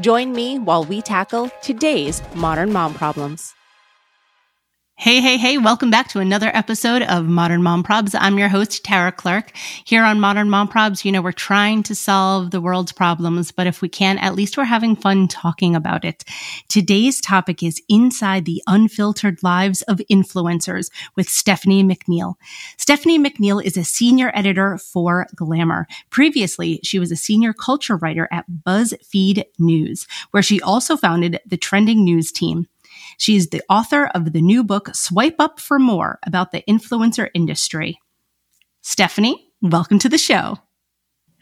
Join me while we tackle today's modern mom problems. Hey, hey, hey, welcome back to another episode of Modern Mom Probs. I'm your host, Tara Clark. Here on Modern Mom Probs, you know, we're trying to solve the world's problems, but if we can, at least we're having fun talking about it. Today's topic is Inside the Unfiltered Lives of Influencers with Stephanie McNeal. Stephanie McNeal is a senior editor for Glamour. Previously, she was a senior culture writer at BuzzFeed News, where she also founded the trending news team. She's the author of the new book, Swipe Up for More, about the influencer industry. Stephanie, welcome to the show.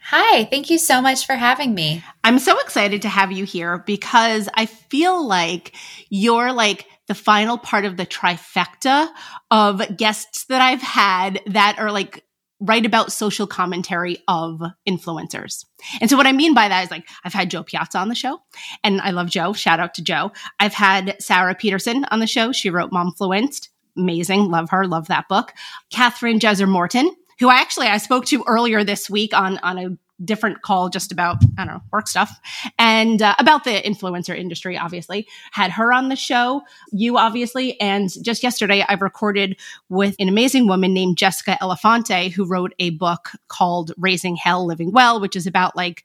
Hi, thank you so much for having me. I'm so excited to have you here because I feel like you're like the final part of the trifecta of guests that I've had that are like write about social commentary of influencers. And so what I mean by that is like I've had Jo Piazza on the show and I love Jo. Shout out to Jo. I've had Sara Petersen on the show. She wrote Momfluenced. Amazing. Love her. Love that book. Kathryn Jezer-Morton, who I actually I spoke to earlier this week on on a different call just about I don't know work stuff and uh, about the influencer industry. Obviously, had her on the show. You obviously, and just yesterday I've recorded with an amazing woman named Jessica Elefante who wrote a book called "Raising Hell, Living Well," which is about like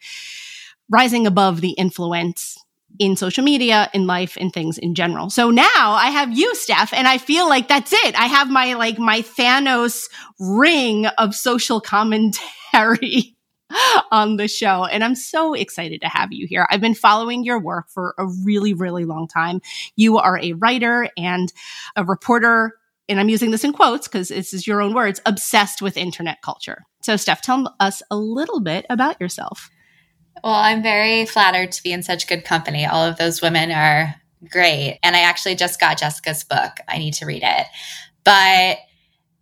rising above the influence in social media, in life, and things in general. So now I have you, Steph, and I feel like that's it. I have my like my Thanos ring of social commentary on the show. And I'm so excited to have you here. I've been following your work for a really, really long time. You are a writer and a reporter, and I'm using this in quotes because this is your own words, obsessed with internet culture. So, Steph, tell us a little bit about yourself. Well, I'm very flattered to be in such good company. All of those women are great. And I actually just got Jessica's book. I need to read it. But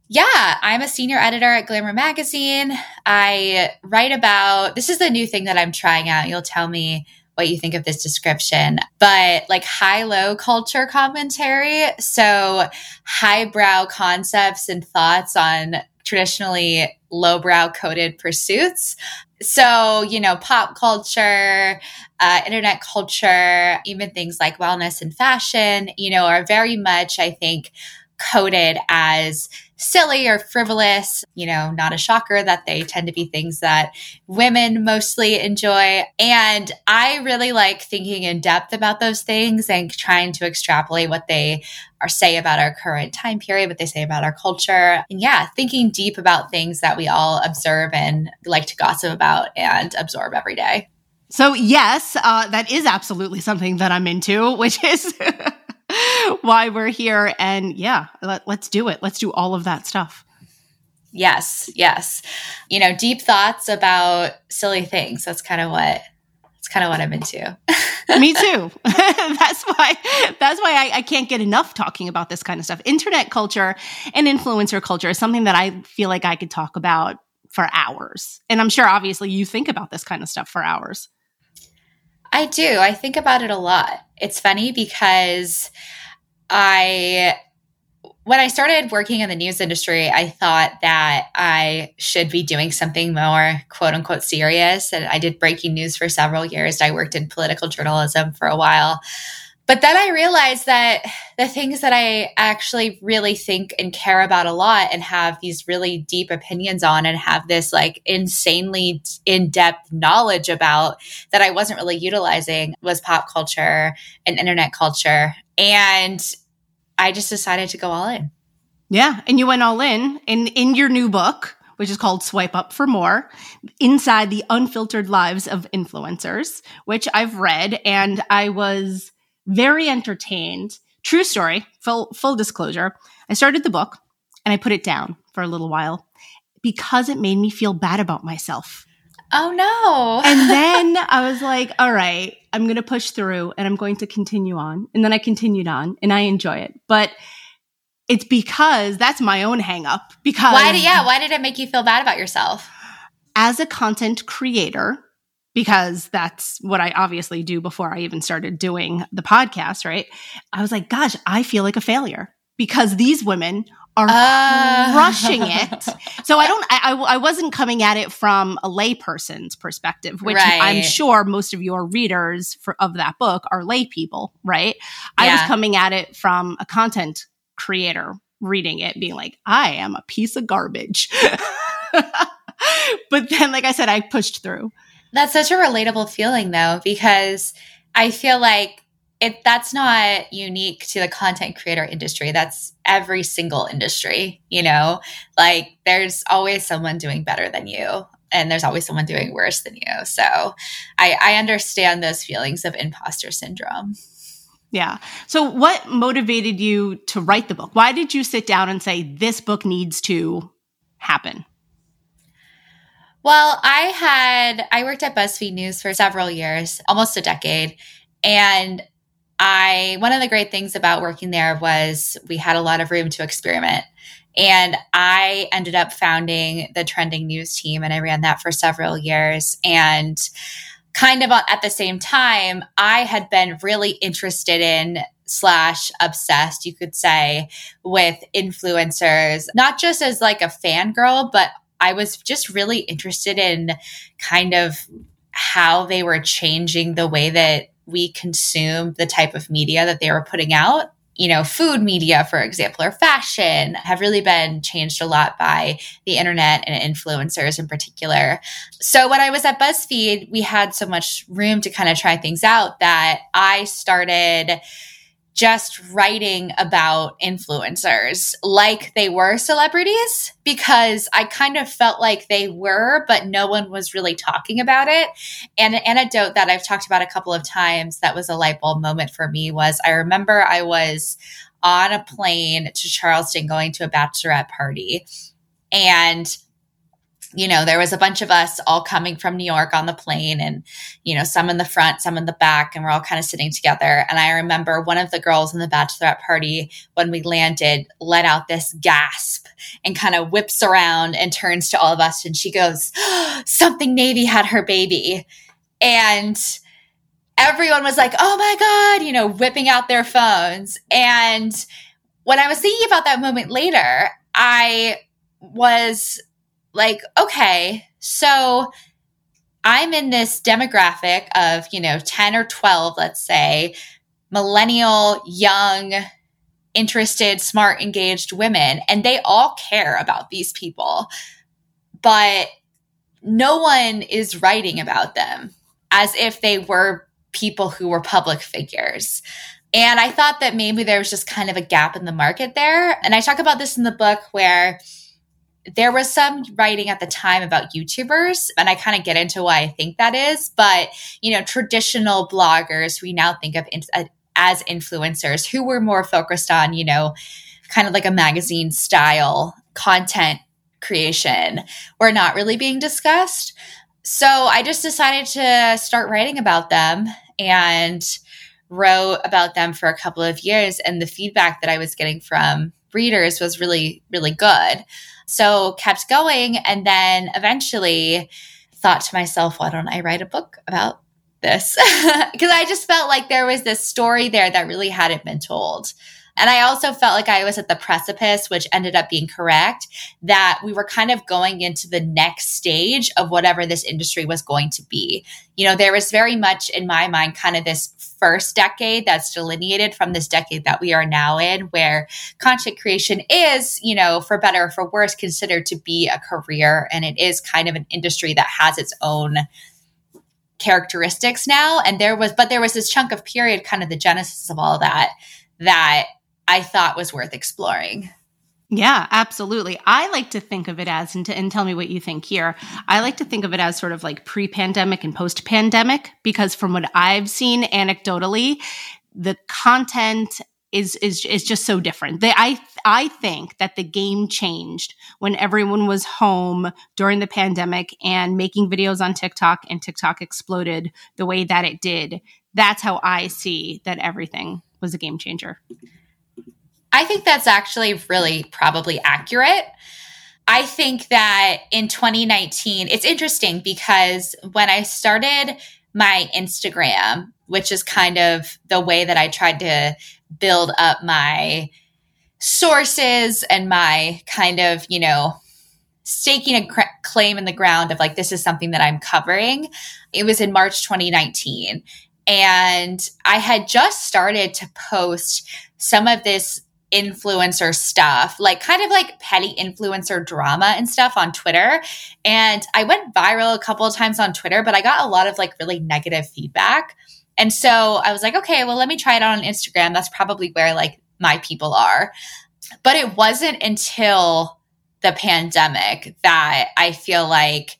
yeah, I'm a senior editor at Glamour Magazine. I write about this is the new thing that I'm trying out. You'll tell me what you think of this description, but like high low culture commentary. So, highbrow concepts and thoughts on traditionally lowbrow coded pursuits. So, you know, pop culture, uh, internet culture, even things like wellness and fashion, you know, are very much, I think, coded as silly or frivolous. You know, not a shocker that they tend to be things that women mostly enjoy. And I really like thinking in depth about those things and trying to extrapolate what they are say about our current time period, what they say about our culture. And yeah, thinking deep about things that we all observe and like to gossip about and absorb every day. So, yes, uh, that is absolutely something that I'm into, which is why we're here. And yeah, let, let's do it. Let's do all of that stuff. Yes, yes. You know, deep thoughts about silly things. That's kind of what that's kind of what I'm into. Me too. that's why that's why I, I, can't get enough talking about this kind of stuff. Internet culture and influencer culture is something that I feel like I could talk about for hours. And I'm sure obviously you think about this kind of stuff for hours. I do. I think about it a lot. It's funny because I when I started working in the news industry, I thought that I should be doing something more quote unquote serious. And I did breaking news for several years. I worked in political journalism for a while. But then I realized that the things that I actually really think and care about a lot and have these really deep opinions on and have this like insanely in depth knowledge about that I wasn't really utilizing was pop culture and internet culture. And I just decided to go all in. Yeah. And you went all in. in in your new book, which is called Swipe Up for More Inside the Unfiltered Lives of Influencers, which I've read and I was very entertained. True story, full full disclosure. I started the book and I put it down for a little while because it made me feel bad about myself. Oh no. and then I was like, all right, I'm going to push through and I'm going to continue on. And then I continued on and I enjoy it. But it's because that's my own hang up because Why did yeah, why did it make you feel bad about yourself? As a content creator, because that's what I obviously do before I even started doing the podcast, right? I was like, gosh, I feel like a failure because these women are uh. crushing it. So I don't, I, I, I, wasn't coming at it from a layperson's perspective, which right. I'm sure most of your readers for, of that book are lay people, right? Yeah. I was coming at it from a content creator reading it, being like, I am a piece of garbage. but then, like I said, I pushed through. That's such a relatable feeling though, because I feel like if that's not unique to the content creator industry. That's every single industry, you know? Like there's always someone doing better than you and there's always someone doing worse than you. So I, I understand those feelings of imposter syndrome. Yeah. So what motivated you to write the book? Why did you sit down and say this book needs to happen? Well, I had I worked at BuzzFeed News for several years, almost a decade, and I one of the great things about working there was we had a lot of room to experiment. And I ended up founding the trending news team and I ran that for several years and kind of at the same time I had been really interested in slash obsessed you could say with influencers not just as like a fangirl but I was just really interested in kind of how they were changing the way that we consume the type of media that they were putting out you know, food media, for example, or fashion have really been changed a lot by the internet and influencers in particular. So when I was at BuzzFeed, we had so much room to kind of try things out that I started just writing about influencers like they were celebrities because I kind of felt like they were, but no one was really talking about it. And an anecdote that I've talked about a couple of times that was a light bulb moment for me was I remember I was on a plane to Charleston going to a bachelorette party. And you know, there was a bunch of us all coming from New York on the plane and, you know, some in the front, some in the back, and we're all kind of sitting together. And I remember one of the girls in the bachelorette party, when we landed, let out this gasp and kind of whips around and turns to all of us and she goes, Something Navy had her baby. And everyone was like, Oh my God, you know, whipping out their phones. And when I was thinking about that moment later, I was like, okay, so I'm in this demographic of, you know, 10 or 12, let's say, millennial, young, interested, smart, engaged women, and they all care about these people. But no one is writing about them as if they were people who were public figures. And I thought that maybe there was just kind of a gap in the market there. And I talk about this in the book where there was some writing at the time about YouTubers, and I kind of get into why I think that is. But, you know, traditional bloggers we now think of in, uh, as influencers who were more focused on, you know, kind of like a magazine style content creation were not really being discussed. So I just decided to start writing about them and wrote about them for a couple of years. And the feedback that I was getting from readers was really, really good. So kept going and then eventually thought to myself, why don't I write a book about this? Because I just felt like there was this story there that really hadn't been told. And I also felt like I was at the precipice, which ended up being correct, that we were kind of going into the next stage of whatever this industry was going to be. You know, there was very much in my mind kind of this first decade that's delineated from this decade that we are now in, where content creation is, you know, for better or for worse, considered to be a career. And it is kind of an industry that has its own characteristics now. And there was, but there was this chunk of period, kind of the genesis of all that, that I thought was worth exploring. Yeah, absolutely. I like to think of it as, and, to, and tell me what you think here. I like to think of it as sort of like pre pandemic and post pandemic, because from what I've seen anecdotally, the content is is is just so different. They, I I think that the game changed when everyone was home during the pandemic and making videos on TikTok and TikTok exploded the way that it did. That's how I see that everything was a game changer. I think that's actually really probably accurate. I think that in 2019, it's interesting because when I started my Instagram, which is kind of the way that I tried to build up my sources and my kind of, you know, staking a cr- claim in the ground of like, this is something that I'm covering. It was in March 2019. And I had just started to post some of this influencer stuff, like kind of like petty influencer drama and stuff on Twitter. And I went viral a couple of times on Twitter, but I got a lot of like really negative feedback. And so I was like, okay, well, let me try it out on Instagram. That's probably where like my people are. But it wasn't until the pandemic that I feel like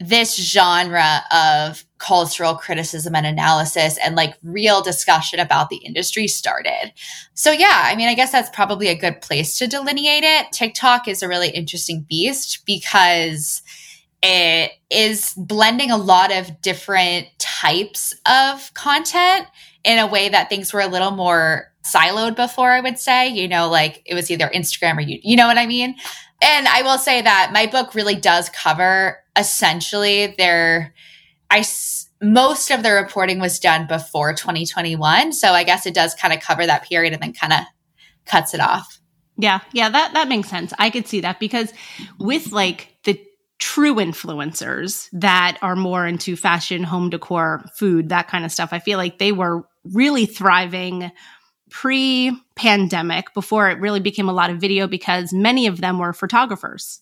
this genre of cultural criticism and analysis and like real discussion about the industry started. So, yeah, I mean, I guess that's probably a good place to delineate it. TikTok is a really interesting beast because it is blending a lot of different types of content in a way that things were a little more siloed before, I would say. You know, like it was either Instagram or you, you know what I mean? And I will say that my book really does cover essentially their, I, most of the reporting was done before 2021. So I guess it does kind of cover that period and then kind of cuts it off. Yeah, yeah, that that makes sense. I could see that because with like the true influencers that are more into fashion, home decor, food, that kind of stuff, I feel like they were really thriving pre pandemic before it really became a lot of video because many of them were photographers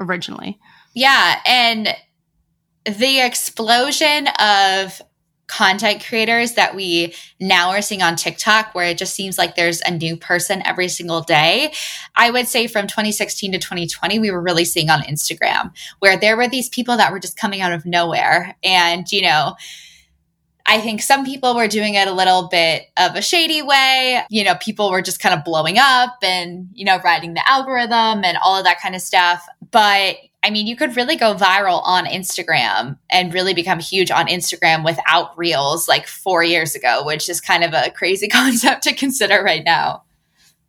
originally. Yeah. And the explosion of content creators that we now are seeing on TikTok, where it just seems like there's a new person every single day. I would say from 2016 to 2020, we were really seeing on Instagram, where there were these people that were just coming out of nowhere. And, you know, I think some people were doing it a little bit of a shady way. You know, people were just kind of blowing up and, you know, riding the algorithm and all of that kind of stuff. But I mean, you could really go viral on Instagram and really become huge on Instagram without reels like four years ago, which is kind of a crazy concept to consider right now.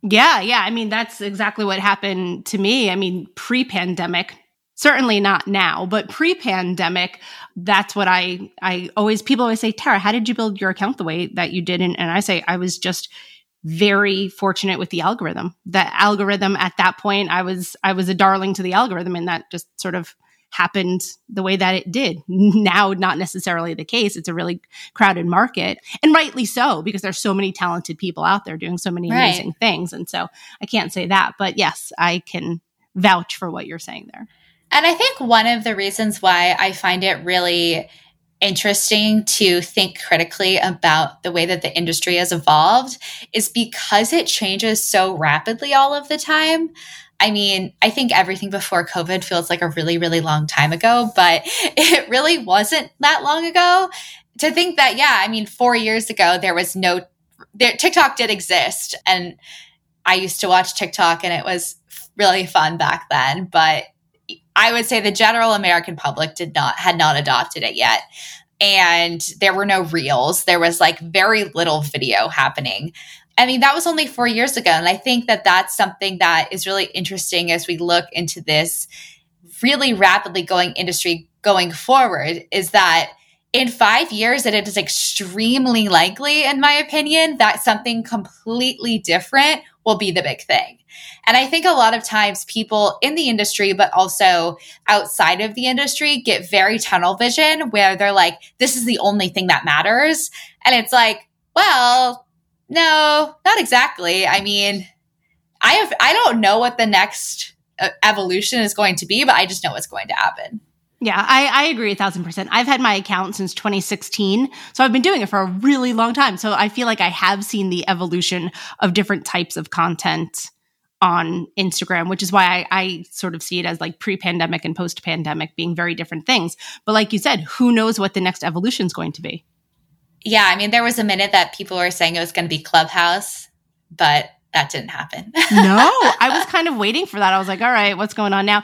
Yeah, yeah. I mean, that's exactly what happened to me. I mean, pre pandemic, certainly not now, but pre pandemic, that's what I, I always, people always say, Tara, how did you build your account the way that you did? And, and I say, I was just very fortunate with the algorithm. The algorithm at that point, I was I was a darling to the algorithm, and that just sort of happened the way that it did. Now, not necessarily the case. It's a really crowded market, and rightly so, because there's so many talented people out there doing so many amazing things. And so I can't say that, but yes, I can vouch for what you're saying there. And I think one of the reasons why I find it really interesting to think critically about the way that the industry has evolved is because it changes so rapidly all of the time. I mean, I think everything before COVID feels like a really, really long time ago, but it really wasn't that long ago. To think that, yeah, I mean, four years ago, there was no, there, TikTok did exist. And I used to watch TikTok and it was really fun back then. But I would say the general American public did not had not adopted it yet. And there were no reels. There was like very little video happening. I mean, that was only four years ago. And I think that that's something that is really interesting as we look into this really rapidly going industry going forward is that in five years, that it is extremely likely, in my opinion, that something completely different will be the big thing. And I think a lot of times people in the industry, but also outside of the industry, get very tunnel vision where they're like, this is the only thing that matters. And it's like, well, no, not exactly. I mean, I have, I don't know what the next uh, evolution is going to be, but I just know what's going to happen. Yeah, I, I agree a thousand percent. I've had my account since 2016. So I've been doing it for a really long time. So I feel like I have seen the evolution of different types of content on Instagram, which is why I, I sort of see it as like pre pandemic and post pandemic being very different things. But like you said, who knows what the next evolution is going to be? Yeah, I mean, there was a minute that people were saying it was going to be Clubhouse, but that didn't happen. no, I was kind of waiting for that. I was like, all right, what's going on now?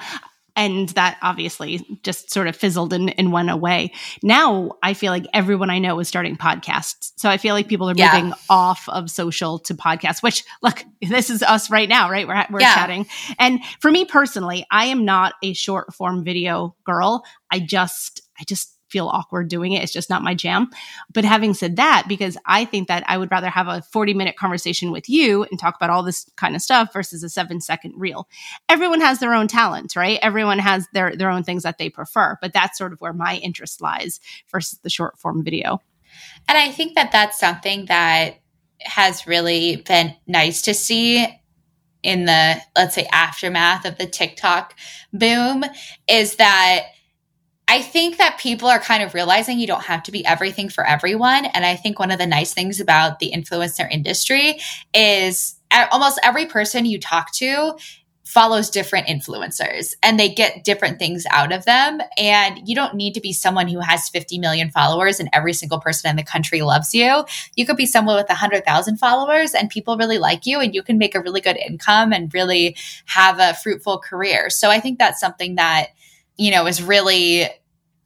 And that obviously just sort of fizzled and, and went away. Now I feel like everyone I know is starting podcasts. So I feel like people are yeah. moving off of social to podcasts, which look, this is us right now, right? We're, we're yeah. chatting. And for me personally, I am not a short form video girl. I just, I just feel awkward doing it. It's just not my jam. But having said that, because I think that I would rather have a 40 minute conversation with you and talk about all this kind of stuff versus a seven second reel. Everyone has their own talent, right? Everyone has their, their own things that they prefer, but that's sort of where my interest lies versus the short form video. And I think that that's something that has really been nice to see in the, let's say, aftermath of the TikTok boom is that I think that people are kind of realizing you don't have to be everything for everyone. And I think one of the nice things about the influencer industry is almost every person you talk to follows different influencers and they get different things out of them. And you don't need to be someone who has 50 million followers and every single person in the country loves you. You could be someone with 100,000 followers and people really like you and you can make a really good income and really have a fruitful career. So I think that's something that you know, is really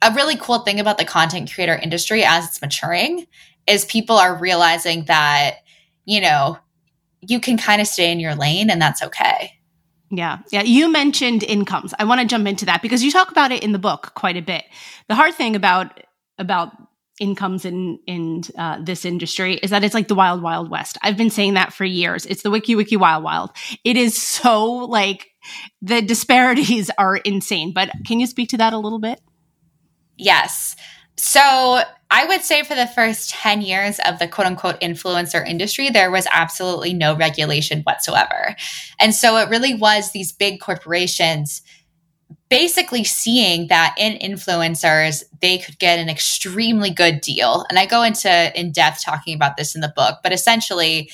a really cool thing about the content creator industry as it's maturing is people are realizing that, you know, you can kind of stay in your lane and that's okay. Yeah. Yeah. You mentioned incomes. I want to jump into that because you talk about it in the book quite a bit. The hard thing about, about incomes in in uh, this industry is that it's like the wild wild west i've been saying that for years it's the wiki wiki wild wild it is so like the disparities are insane but can you speak to that a little bit yes so I would say for the first 10 years of the quote unquote influencer industry, there was absolutely no regulation whatsoever. And so it really was these big corporations basically seeing that in influencers they could get an extremely good deal and i go into in depth talking about this in the book but essentially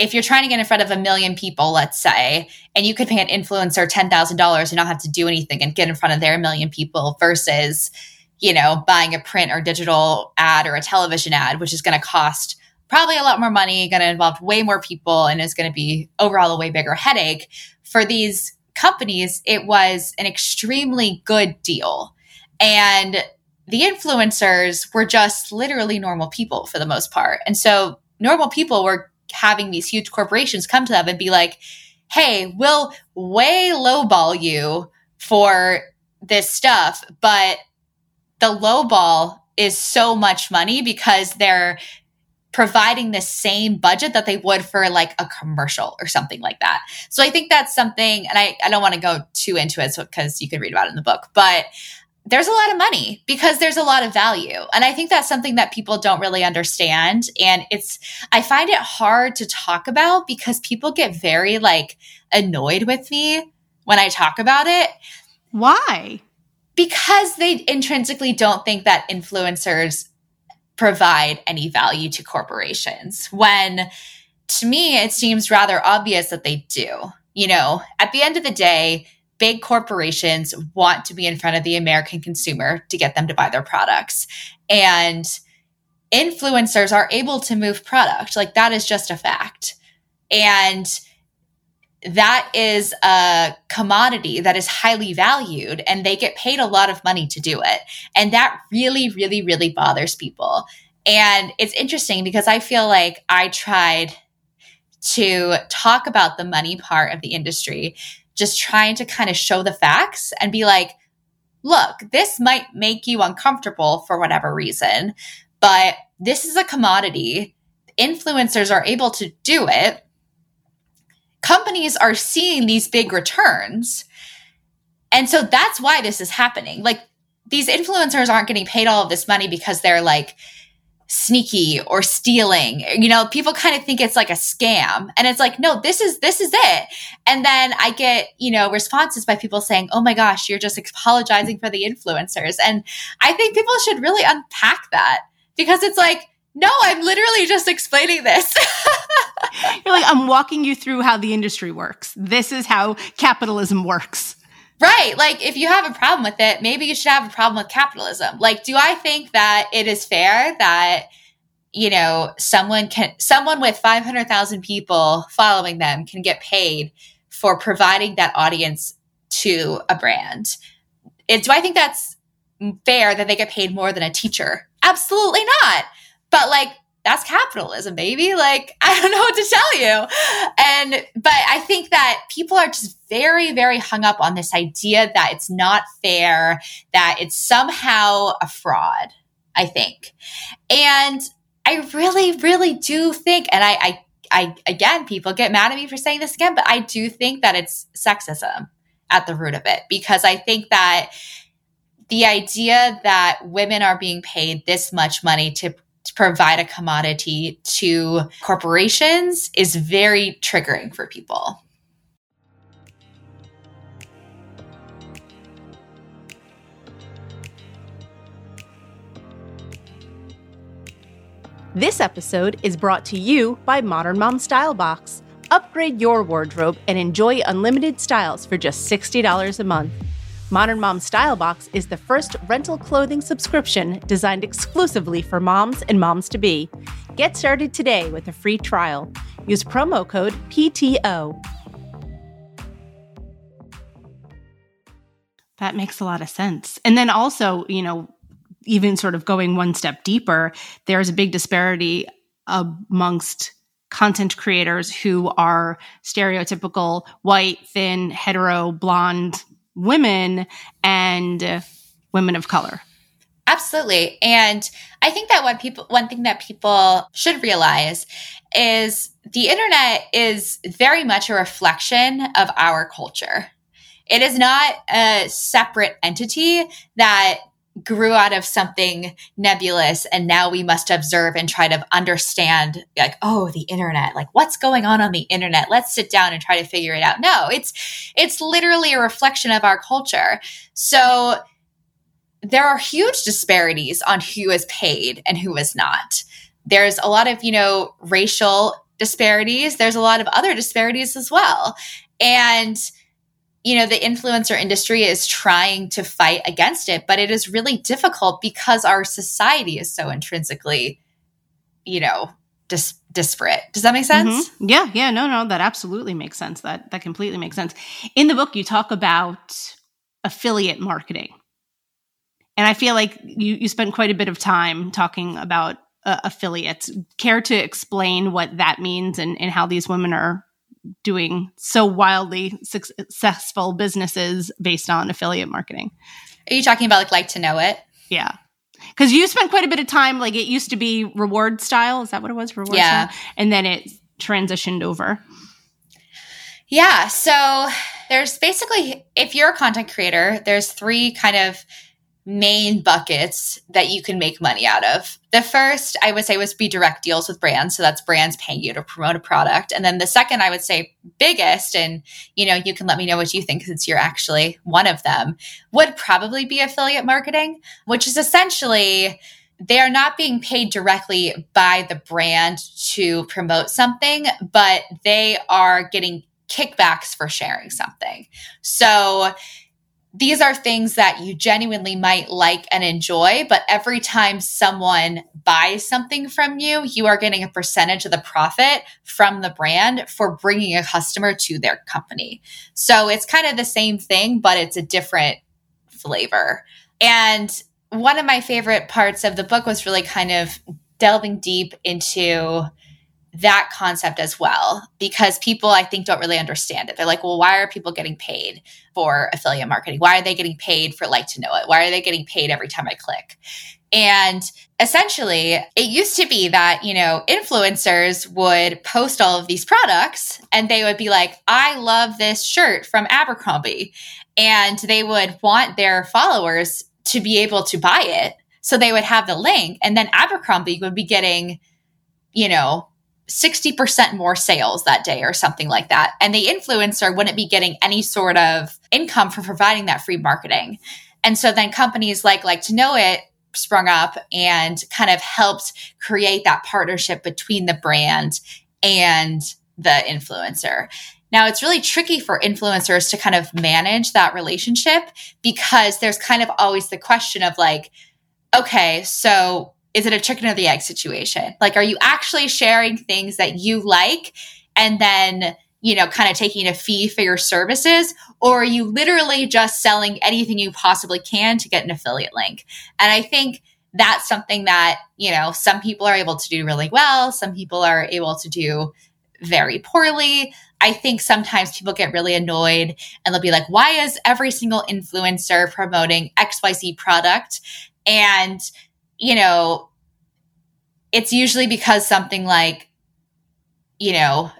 if you're trying to get in front of a million people let's say and you could pay an influencer $10000 and not have to do anything and get in front of their million people versus you know buying a print or digital ad or a television ad which is going to cost probably a lot more money going to involve way more people and is going to be overall a way bigger headache for these companies, it was an extremely good deal. And the influencers were just literally normal people for the most part. And so normal people were having these huge corporations come to them and be like, hey, we'll way lowball you for this stuff, but the lowball is so much money because they're providing the same budget that they would for like a commercial or something like that. So I think that's something, and I, I don't want to go too into it because so, you can read about it in the book, but there's a lot of money because there's a lot of value. And I think that's something that people don't really understand. And it's, I find it hard to talk about because people get very like annoyed with me when I talk about it. Why? Because they intrinsically don't think that influencers provide any value to corporations when to me it seems rather obvious that they do. You know, at the end of the day, big corporations want to be in front of the American consumer to get them to buy their products. And influencers are able to move product. Like that is just a fact. And that is a commodity that is highly valued and they get paid a lot of money to do it. And that really, really, really bothers people. And it's interesting because I feel like I tried to talk about the money part of the industry, just trying to kind of show the facts and be like, look, this might make you uncomfortable for whatever reason, but this is a commodity. Influencers are able to do it companies are seeing these big returns. And so that's why this is happening. Like these influencers aren't getting paid all of this money because they're like sneaky or stealing. You know, people kind of think it's like a scam. And it's like, no, this is this is it. And then I get, you know, responses by people saying, "Oh my gosh, you're just apologizing for the influencers." And I think people should really unpack that because it's like no, I'm literally just explaining this. You're like, I'm walking you through how the industry works. This is how capitalism works. Right. Like, if you have a problem with it, maybe you should have a problem with capitalism. Like, do I think that it is fair that you know, someone can, someone with 500,000 people following them can get paid for providing that audience to a brand. It, do I think that's fair that they get paid more than a teacher? Absolutely not. But like, that's capitalism, baby. Like, I don't know what to tell you. And, but I think that people are just very, very hung up on this idea that it's not fair, that it's somehow a fraud, I think. And I really, really do think, and I, I, I, again, people get mad at me for saying this again, but I do think that it's sexism at the root of it because I think that the idea that women are being paid this much money to to provide a commodity to corporations is very triggering for people. This episode is brought to you by Modern Mom Style Box. Upgrade your wardrobe and enjoy unlimited styles for just $60 a month. Modern Mom Style Box is the first rental clothing subscription designed exclusively for moms and moms to be. Get started today with a free trial. Use promo code PTO. That makes a lot of sense. And then also, you know, even sort of going one step deeper, there's a big disparity amongst content creators who are stereotypical white, thin, hetero, blonde women and women of color. Absolutely. And I think that one people one thing that people should realize is the internet is very much a reflection of our culture. It is not a separate entity that grew out of something nebulous and now we must observe and try to understand like oh the internet like what's going on on the internet? Let's sit down and try to figure it out. No it's it's literally a reflection of our culture. So there are huge disparities on who is paid and who is not. There's a lot of you know racial disparities. There's a lot of other disparities as well. And you know, the influencer industry is trying to fight against it, but it is really difficult because our society is so intrinsically, you know, dis- disparate. Does that make sense? Mm-hmm. Yeah, yeah, no, no, that absolutely makes sense. That that completely makes sense. In the book, you talk about affiliate marketing, and I feel like you you spent quite a bit of time talking about uh, affiliates. Care to explain what that means and and how these women are doing so wildly successful businesses based on affiliate marketing. Are you talking about like LIKEtoKNOW.it? Yeah. Cuz you spent quite a bit of time like it used to be rewardStyle, is that what it was? Reward yeah. Style? And then it transitioned over. Yeah, so there's basically if you're a content creator, there's three kind of main buckets that you can make money out of. The first, I would say, was be direct deals with brands. So that's brands paying you to promote a product. And then the second, I would say, biggest, and you know, you can let me know what you think since you're actually one of them, would probably be affiliate marketing, which is essentially they are not being paid directly by the brand to promote something, but they are getting kickbacks for sharing something. So these are things that you genuinely might like and enjoy, but every time someone buys something from you, you are getting a percentage of the profit from the brand for bringing a customer to their company. So it's kind of the same thing, but it's a different flavor. And one of my favorite parts of the book was really kind of delving deep into that concept as well because people I think don't really understand it. They're like, well, why are people getting paid for affiliate marketing? Why are they getting paid for LIKEtoKNOW.it? Why are they getting paid every time I click? And essentially, it used to be that, you know, influencers would post all of these products and they would be like, I love this shirt from Abercrombie. And they would want their followers to be able to buy it. So they would have the link and then Abercrombie would be getting, you know, 60% more sales that day or something like that. And the influencer wouldn't be getting any sort of income for providing that free marketing. And so then companies like LIKEtoKNOW.it sprung up and kind of helped create that partnership between the brand and the influencer. Now, it's really tricky for influencers to kind of manage that relationship because there's kind of always the question of like, okay, so is it a chicken or the egg situation? Like, are you actually sharing things that you like and then, you know, kind of taking a fee for your services? Or are you literally just selling anything you possibly can to get an affiliate link? And I think that's something that, you know, some people are able to do really well. Some people are able to do very poorly. I think sometimes people get really annoyed and they'll be like, why is every single influencer promoting XYZ product? And, you know, it's usually because something like, you know,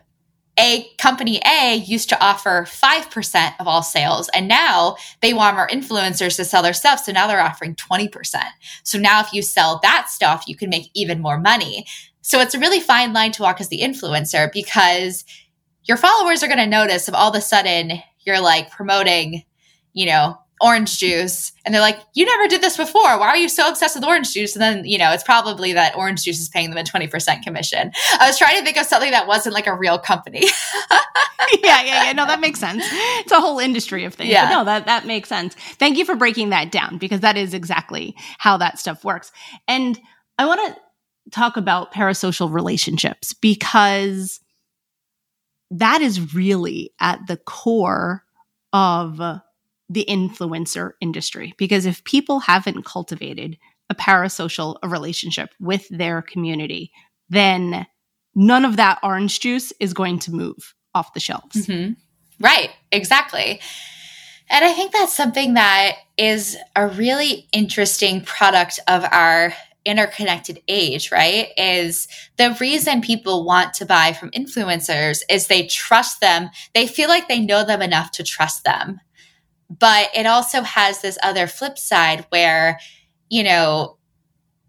a company A used to offer 5% of all sales and now they want more influencers to sell their stuff. So now they're offering 20%. So now if you sell that stuff, you can make even more money. So it's a really fine line to walk as the influencer because your followers are going to notice if all of a sudden you're like promoting, you know, orange juice and they're like, you never did this before. Why are you so obsessed with orange juice? And then, you know, it's probably that orange juice is paying them a 20% commission. I was trying to think of something that wasn't like a real company. yeah, yeah, yeah. No, that makes sense. It's a whole industry of things. Yeah. But no, that, that makes sense. Thank you for breaking that down because that is exactly how that stuff works. And I want to talk about parasocial relationships because that is really at the core of the influencer industry. Because if people haven't cultivated a parasocial relationship with their community, then none of that orange juice is going to move off the shelves. Mm-hmm. Right, exactly. And I think that's something that is a really interesting product of our interconnected age, right? Is the reason people want to buy from influencers is they trust them. They feel like they know them enough to trust them. But it also has this other flip side where, you know,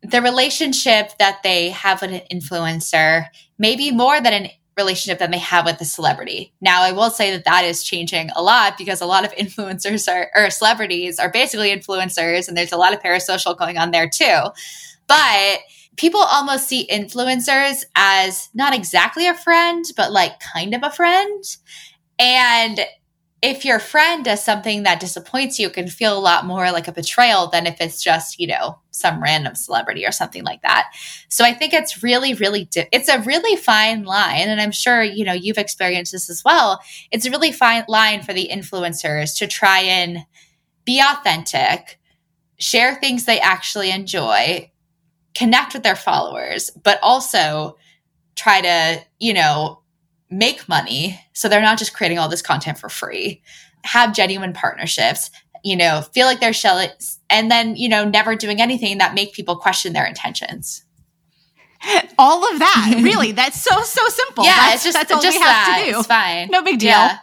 the relationship that they have with an influencer may be more than an relationship that they have with a celebrity. Now, I will say that that is changing a lot because a lot of influencers are, or celebrities are basically influencers, and there's a lot of parasocial going on there too. But people almost see influencers as not exactly a friend, but like kind of a friend. And if your friend does something that disappoints you, it can feel a lot more like a betrayal than if it's just, you know, some random celebrity or something like that. So I think it's really, really, di- it's a really fine line. And I'm sure, you know, you've experienced this as well. It's a really fine line for the influencers to try and be authentic, share things they actually enjoy, connect with their followers, but also try to, you know, make money. So they're not just creating all this content for free, have genuine partnerships, you know, feel like they're shelling, and then, you know, never doing anything that make people question their intentions. All of that, really, that's so so simple. Yeah, that's, it's just that's all just we have that. to do. It's fine. No big deal. Yeah.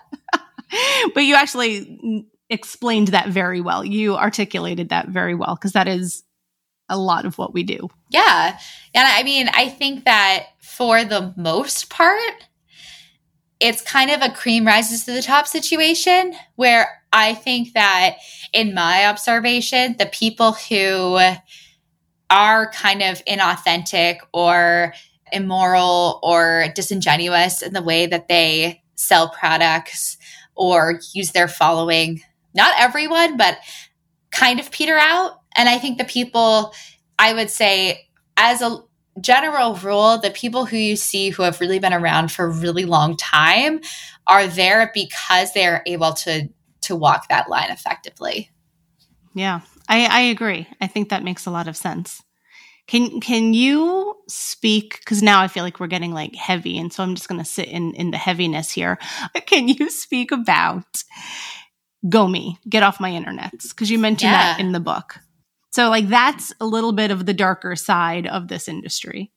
but you actually explained that very well. You articulated that very well because that is a lot of what we do. Yeah. And I mean, I think that for the most part, it's kind of a cream rises to the top situation where I think that in my observation, the people who are kind of inauthentic or immoral or disingenuous in the way that they sell products or use their following, not everyone, but kind of peter out. And I think the people, I would say, as a general rule, the people who you see who have really been around for a really long time are there because they are able to to walk that line effectively. Yeah, I, I agree. I think that makes a lot of sense. Can can you speak? Because now I feel like we're getting like heavy, and so I'm just going to sit in in the heaviness here. Can you speak about GOMI? Get off my internets because you mentioned yeah. that in the book. So, like, that's a little bit of the darker side of this industry.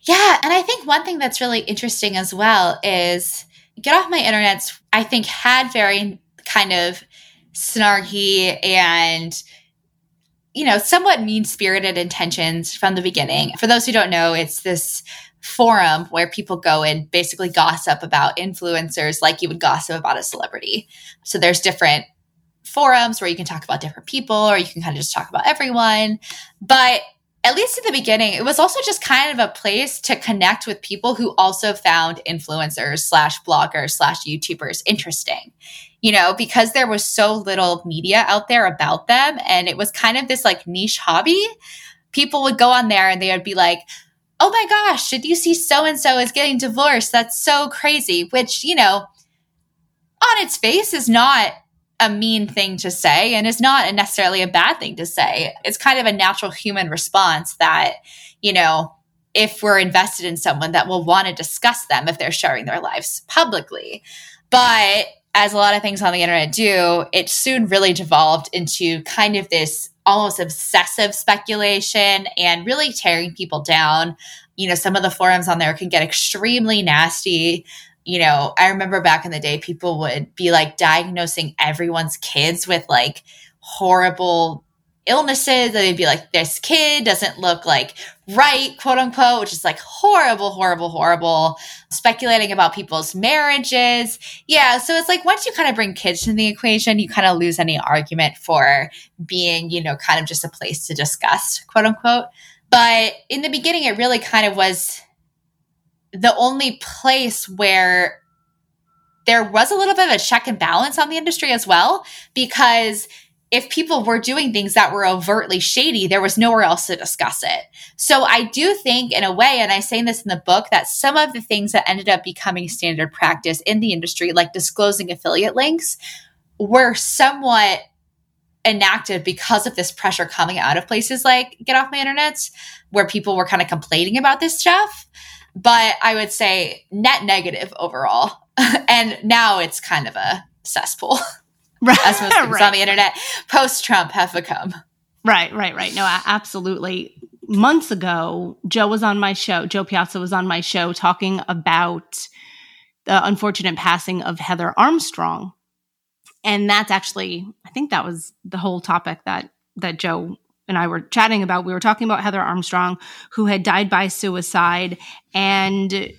Yeah. And I think one thing that's really interesting as well is Get Off My Internets, I think, had very kind of snarky and you know, somewhat mean spirited intentions from the beginning. For those who don't know, it's this forum where people go and basically gossip about influencers like you would gossip about a celebrity. So there's different forums where you can talk about different people or you can kind of just talk about everyone. But at least at the beginning, it was also just kind of a place to connect with people who also found influencers slash bloggers slash YouTubers interesting. You know, because there was so little media out there about them and it was kind of this like niche hobby. people would go on there and they would be like, oh my gosh, did you see so and so is getting divorced? That's so crazy, which, you know, on its face is not a mean thing to say and it's not necessarily a bad thing to say. It's kind of a natural human response that, you know, if we're invested in someone that will want to discuss them if they're sharing their lives publicly. But as a lot of things on the internet do, it soon really devolved into kind of this almost obsessive speculation and really tearing people down. You know, some of the forums on there can get extremely nasty. You know, I remember back in the day, people would be like diagnosing everyone's kids with like horrible illnesses. They'd be like, this kid doesn't look like right, quote unquote, which is like horrible, horrible, horrible. Speculating about people's marriages. Yeah. So it's like once you kind of bring kids to the equation, you kind of lose any argument for being, you know, kind of just a place to discuss, quote unquote. But in the beginning, it really kind of was the only place where there was a little bit of a check and balance on the industry as well, because if people were doing things that were overtly shady, there was nowhere else to discuss it. So I do think, in a way, and I say this in the book, that some of the things that ended up becoming standard practice in the industry, like disclosing affiliate links, were somewhat enacted because of this pressure coming out of places like Get Off My Internet, where people were kind of complaining about this stuff. But I would say net negative overall. and now it's kind of a cesspool. right, as most things right. on the internet post Trump have become. Right, right, right. No, absolutely. Months ago, Jo was on my show. Jo Piazza was on my show talking about the unfortunate passing of Heather Armstrong. And that's actually, I think that was the whole topic that that Jo and I were chatting about. We were talking about Heather Armstrong, who had died by suicide, and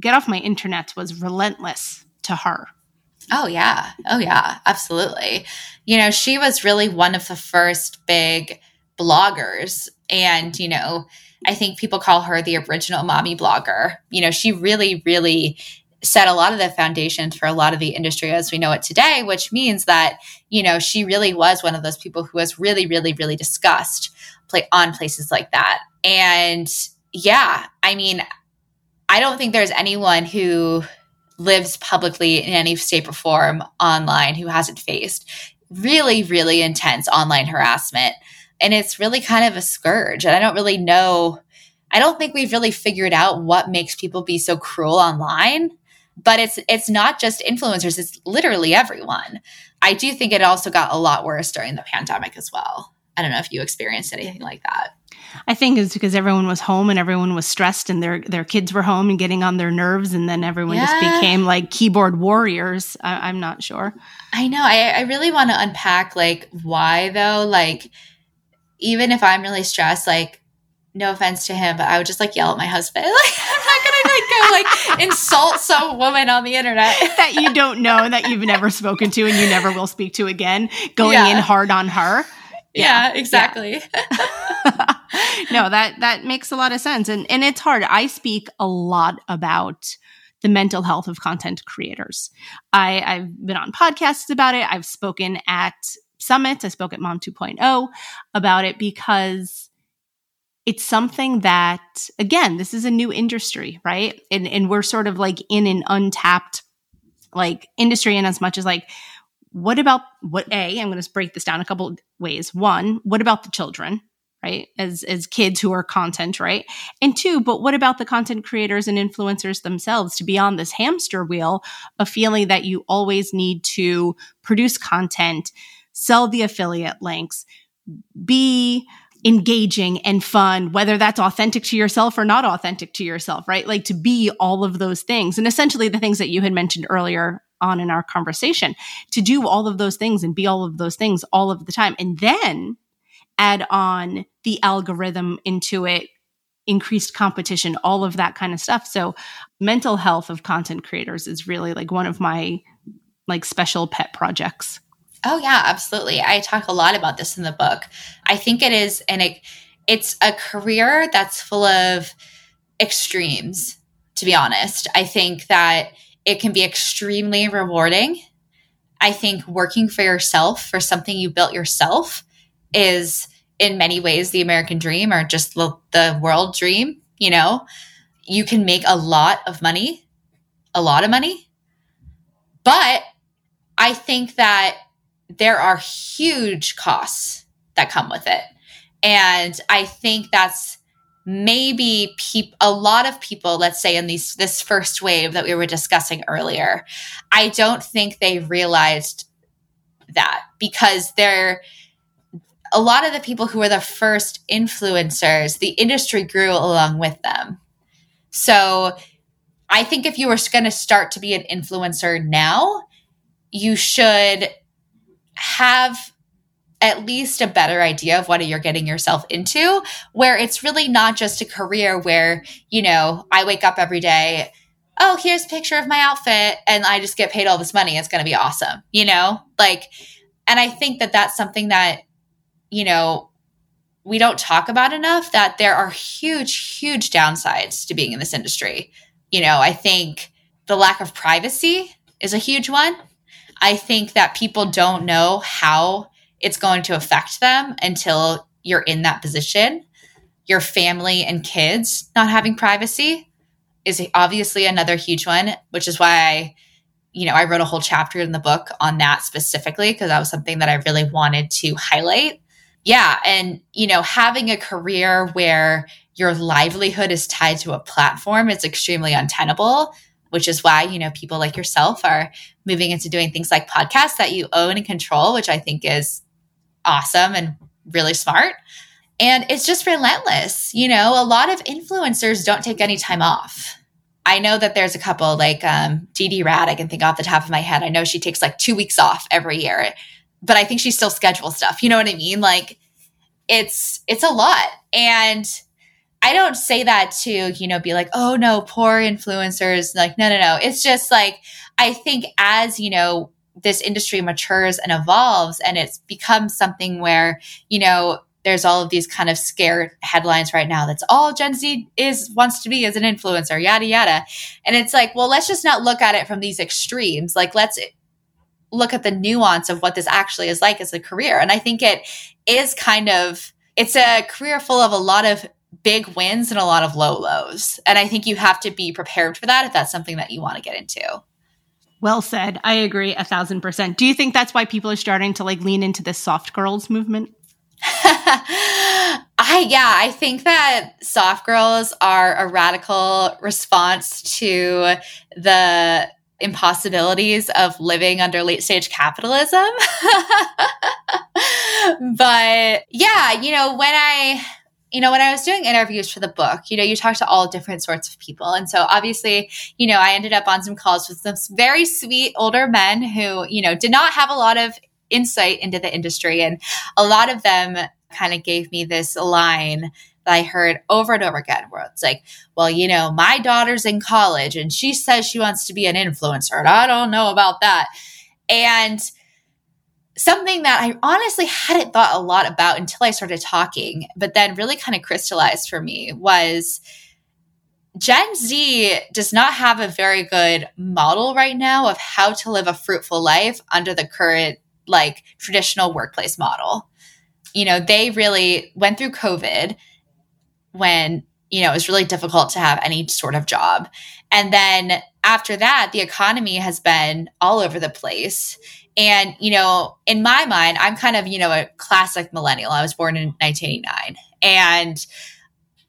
Get Off My Internet was relentless to her. Oh, yeah. Oh, yeah. Absolutely. You know, she was really one of the first big bloggers. And, you know, I think people call her the original mommy blogger. You know, she really, really set a lot of the foundations for a lot of the industry as we know it today, which means that, you know, she really was one of those people who was really, really, really discussed play on places like that. And yeah, I mean, I don't think there's anyone who lives publicly in any shape or form online who hasn't faced really, really intense online harassment. And it's really kind of a scourge. And I don't really know, I don't think we've really figured out what makes people be so cruel online. But it's it's not just influencers, it's literally everyone. I do think it also got a lot worse during the pandemic as well. I don't know if you experienced anything like that. I think it's because everyone was home and everyone was stressed and their their kids were home and getting on their nerves and then everyone yeah. just became like keyboard warriors. I, am not sure. I know. I, I really want to unpack like why though. Like even if I'm really stressed, like no offense to him, but I would just like yell at my husband. Like I'm not gonna like go like insult some woman on the internet that you don't know that you've never spoken to and you never will speak to again, going yeah. in hard on her. Yeah, yeah exactly. Yeah. no, that that makes a lot of sense. And and it's hard. I speak a lot about the mental health of content creators. I, I've been on podcasts about it. I've spoken at summits. I spoke at Mom 2.0 about it because it's something that, again, this is a new industry, right? And, and we're sort of like in an untapped like industry. And as much as like, what about what a, I'm going to break this down a couple ways. One, what about the children? right as as kids who are content right and two but what about the content creators and influencers themselves to be on this hamster wheel of feeling that you always need to produce content sell the affiliate links be engaging and fun, whether that's authentic to yourself or not authentic to yourself, right? Like to be all of those things. And essentially the things that you had mentioned earlier on in our conversation, to do all of those things and be all of those things all of the time. And then add on the algorithm into it, increased competition, all of that kind of stuff. So mental health of content creators is really like one of my like special pet projects. Oh yeah, absolutely. I talk a lot about this in the book. I think it is and it, it's a career that's full of extremes, to be honest. I think that it can be extremely rewarding. I think working for yourself for something you built yourself is in many ways the American dream or just the, the world dream, you know, you can make a lot of money, a lot of money. But I think that there are huge costs that come with it. And I think that's maybe peop- a lot of people, let's say in these this first wave that we were discussing earlier, I don't think they realized that because they're a lot of the people who were the first influencers, the industry grew along with them. So I think if you were going to start to be an influencer now, you should have at least a better idea of what you're getting yourself into, where it's really not just a career where, you know, I wake up every day, oh, here's a picture of my outfit, and I just get paid all this money. It's going to be awesome, you know? Like, and I think that that's something that, you know, we don't talk about enough that there are huge, huge downsides to being in this industry. You know, I think the lack of privacy is a huge one. I think that people don't know how it's going to affect them until you're in that position. Your family and kids not having privacy is obviously another huge one, which is why I, you know, I wrote a whole chapter in the book on that specifically because that was something that I really wanted to highlight. Yeah. And, you know, having a career where your livelihood is tied to a platform is extremely untenable which is why, you know, people like yourself are moving into doing things like podcasts that you own and control, which I think is awesome and really smart. And it's just relentless. You know, a lot of influencers don't take any time off. I know that there's a couple like um, Dee Rad, I can think off the top of my head. I know she takes like two weeks off every year, but I think she still schedules stuff. You know what I mean? Like it's it's a lot. And I don't say that to, you know, be like, oh no, poor influencers. Like, no, no, no. It's just like, I think as, you know, this industry matures and evolves and it's become something where, you know, there's all of these kind of scare headlines right now that's all Gen Z is wants to be as an influencer, yada yada. And it's like, well, let's just not look at it from these extremes. Like let's look at the nuance of what this actually is like as a career. And I think it is kind of it's a career full of a lot of big wins and a lot of low lows. And I think you have to be prepared for that if that's something that you want to get into. Well said. I agree a thousand percent. Do you think that's why people are starting to like lean into this soft girls movement? I yeah, I think that soft girls are a radical response to the impossibilities of living under late stage capitalism. but yeah, you know, when I you know, when I was doing interviews for the book, you know, you talk to all different sorts of people. And so obviously, you know, I ended up on some calls with some very sweet older men who, you know, did not have a lot of insight into the industry. And a lot of them kind of gave me this line that I heard over and over again where it's like, well, you know, my daughter's in college and she says she wants to be an influencer. And I don't know about that. And something that I honestly hadn't thought a lot about until I started talking, but then really kind of crystallized for me was Gen Z does not have a very good model right now of how to live a fruitful life under the current like traditional workplace model. You know, they really went through COVID when, you know, it was really difficult to have any sort of job. And then after that, the economy has been all over the place. And, you know, in my mind, I'm kind of, you know, a classic millennial. I was born in 1989. And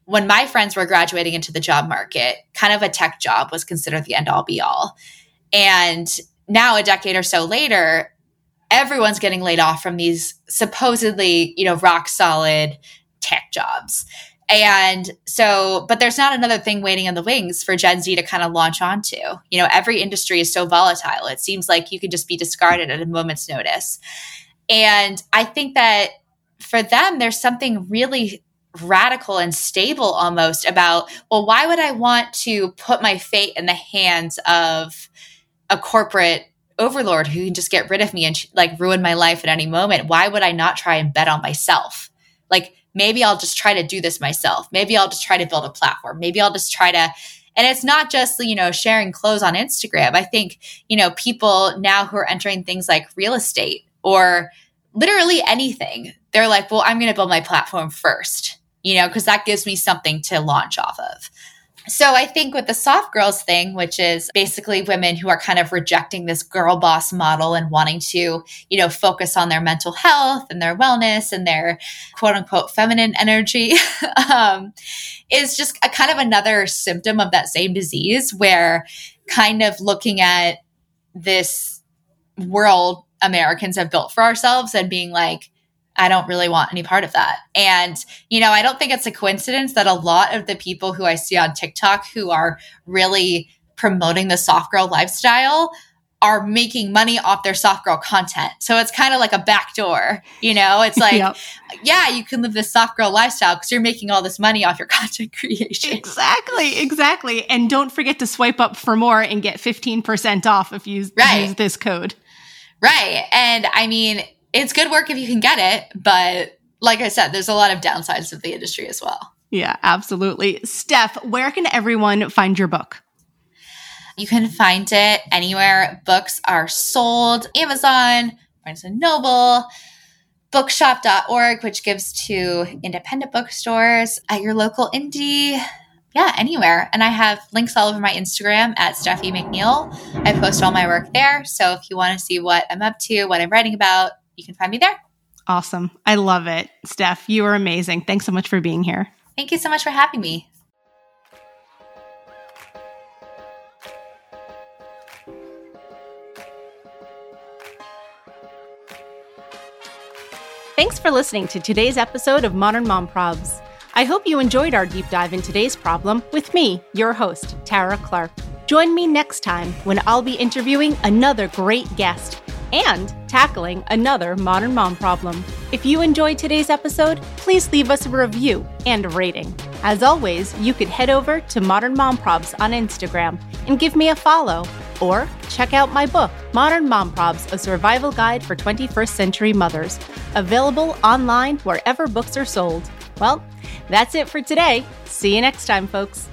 when my friends were graduating into the job market, kind of a tech job was considered the end all be all. And now, a decade or so later, everyone's getting laid off from these supposedly, you know, rock solid tech jobs. And so, but there's not another thing waiting in the wings for Gen Z to kind of launch onto. You know, every industry is so volatile. It seems like you could just be discarded at a moment's notice. And I think that for them, there's something really radical and stable almost about, well, why would I want to put my fate in the hands of a corporate overlord who can just get rid of me and like ruin my life at any moment? Why would I not try and bet on myself? Like, maybe I'll just try to do this myself. Maybe I'll just try to build a platform. Maybe I'll just try to and it's not just you know sharing clothes on Instagram. I think you know people now who are entering things like real estate or literally anything they're like, well, I'm going to build my platform first, you know, because that gives me something to launch off of. So I think with the soft girls thing, which is basically women who are kind of rejecting this girl boss model and wanting to, you know, focus on their mental health and their wellness and their quote unquote feminine energy, um, is just a kind of another symptom of that same disease where kind of looking at this world Americans have built for ourselves and being like, I don't really want any part of that. And, you know, I don't think it's a coincidence that a lot of the people who I see on TikTok who are really promoting the soft girl lifestyle are making money off their soft girl content. So it's kind of like a backdoor, you know? It's like, yep. yeah, you can live this soft girl lifestyle because you're making all this money off your content creation. Exactly, exactly. And don't forget to swipe up for more and get 15% off if you right. use this code. Right. And I mean, it's good work if you can get it, but like I said, there's a lot of downsides of the industry as well. Yeah, absolutely. Steph, where can everyone find your book? You can find it anywhere books are sold Amazon, Barnes and Noble, bookshop.org, which gives to independent bookstores at your local indie yeah, anywhere. And I have links all over my Instagram at Steffi McNeal. I post all my work there. So if you want to see what I'm up to, what I'm writing about, you can find me there. Awesome. I love it. Steph, you are amazing. Thanks so much for being here. Thank you so much for having me. Thanks for listening to today's episode of Modern Mom Probs. I hope you enjoyed our deep dive in today's problem with me, your host, Tara Clark. Join me next time when I'll be interviewing another great guest and tackling another modern mom problem. If you enjoyed today's episode, please leave us a review and a rating. As always, you could head over to Modern Mom Probs on Instagram and give me a follow. Or check out my book, Modern Mom Probs A Survival Guide for 21st Century Mothers, available online wherever books are sold. Well, that's it for today. See you next time, folks.